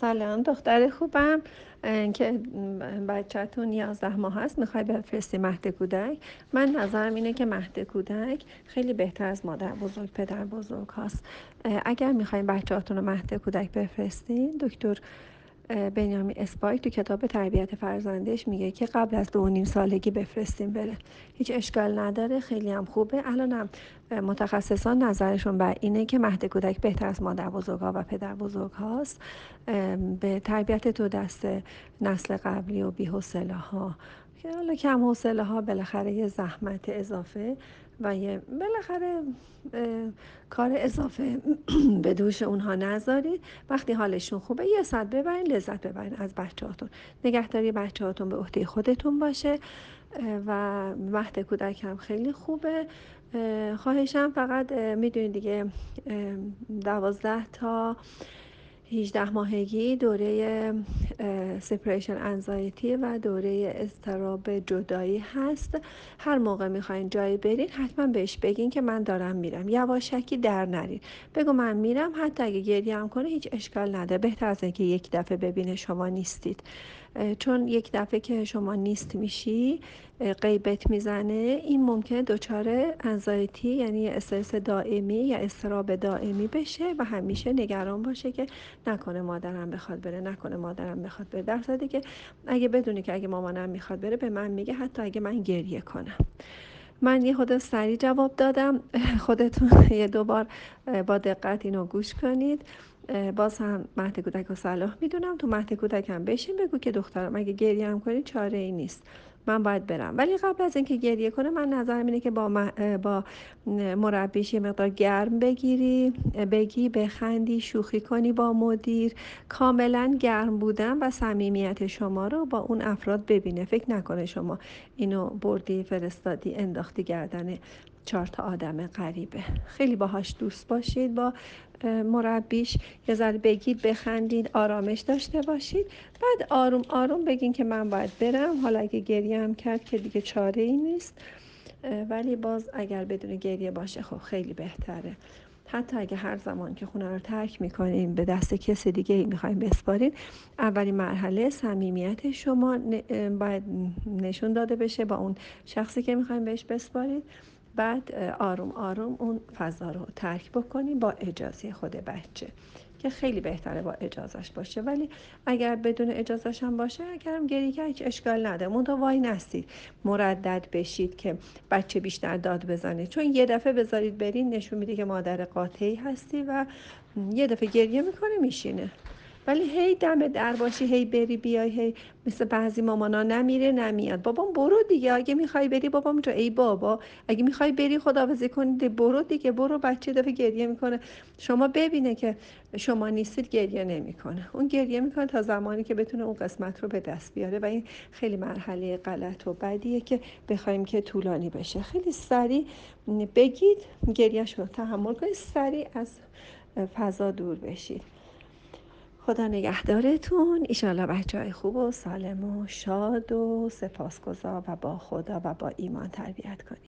سلام دختر خوبم که بچهتون یازده ماه هست. می‌خوای بفرستی مهد کودک؟ من نظرم اینه که مهد کودک خیلی بهتر از مادر بزرگ پدر بزرگ هست اگر می‌خوایم بچهاتون رو مهد کودک بفرستین دکتر بنیامین اسپای تو کتاب تربیت فرزندش میگه که قبل از دو نیم سالگی بفرستیم بره. هیچ اشکال نداره خیلی هم خوبه. الانم متخصصان نظرشون بر اینه که مهد کودک بهتر از مادر بزرگ ها و پدر بزرگ هاست به تربیت دو دست نسل قبلی و بی‌حوصله ها که حالا کم حوصله ها بالاخره یه زحمت اضافه. و یه بالاخره کار اضافه به دوش اونها نذارید وقتی حالشون خوبه یه ساعت ببرین لذت ببرین از بچه هاتون نگهداری بچه هاتون به عهده خودتون باشه و مهد کودک هم خیلی خوبه. خواهشم فقط می‌دونید دیگه دوازده تا 18 ماهگی دوره سپریشن انزایتی و دوره استراب جدایی هست. هر موقع می‌خواین جایی برین حتما بهش بگین که من دارم میرم. یواشکی در نرین. بگو من میرم حتی اگه گریه هم کنه هیچ اشکال نده. بهتر از اینکه یک دفعه ببینه شما نیستید. چون یک دفعه که شما نیست میشی غیبت می‌زنه این ممکنه دچار انزایتی یعنی استرس دائمی یا استراب دائمی بشه و همیشه نگران باشه که نکنه مادرم بخواد بره نکنه مادرم بخواد بره. در صورتی که اگه بدونی که اگه مامانم می‌خواد بره به من میگه حتی اگه من گریه کنم. من یه خود سریع جواب دادم. خودتون یه دوبار با دقت اینو گوش کنید. باز هم مهد کودک و صلاح می‌دونم. تو مهد کودک هم بشین بگو که دخترم اگه گریه هم کنی چاره ای نیست. من باید برم. ولی قبل از اینکه گریه کنه من نظرم اینه که با, با مربیش یه مقدار گرم بگیری بگی بخندی شوخی کنی با مدیر. کاملا گرم بودن و صمیمیت شما رو با اون افراد ببینه. فکر نکنه شما اینو بردی فرستادی انداختی گردن چهار تا آدم غریبه. خیلی باهاش دوست باشید با مربیش یه ذره بگید بخندید آرامش داشته باشید. بعد آروم آروم بگین که من باید برم. حالا اگه گریه هم کرد که دیگه چاره ای نیست. ولی باز اگر بدون گریه باشه خب خیلی بهتره. حتی اگه هر زمان که خونه رو ترک می‌کنیم به دست کس دیگه ای می‌خوایم بسپارین اولین مرحله صمیمیت شما باید نشون داده بشه با اون شخصی که می‌خوایم بهش بسپارید بعد آروم آروم اون فضا رو ترک بکنیم با اجازه خود بچه که خیلی بهتره با اجازش باشه. ولی اگر بدون اجازش هم باشه اگرم گریه هیچ اشکال نده تو وای نستید مردد بشید که بچه بیشتر داد بزنه. چون یه دفعه بذارید برین نشون میده که مادر قاطعی هستی و یه دفعه گریه می‌کنه میشینه. ولی هی دم در باشی هی بری بیای هی مثل بعضی مامانا نمیره نمیاد. بابام برو دیگه. اگه می‌خوای بری بابام جو ای بابا اگه می‌خوای بری خداحافظی کنی برو دیگه. برو بچه دفعه گریه می‌کنه. شما ببینه که شما نیستید گریه نمی‌کنه. اون گریه می‌کنه تا زمانی که بتونه اون قسمت رو به دست بیاره و این خیلی مرحله غلط و بدیه که بخوایم که طولانی بشه. خیلی سریع بگید گریهش رو تحمل کنید. سریع از فضا دور بشید. خدا نگهدارتون. ایشالله بچه های خوب و سالم و شاد و سپاسگزار و با خدا و با ایمان تربیت کنید.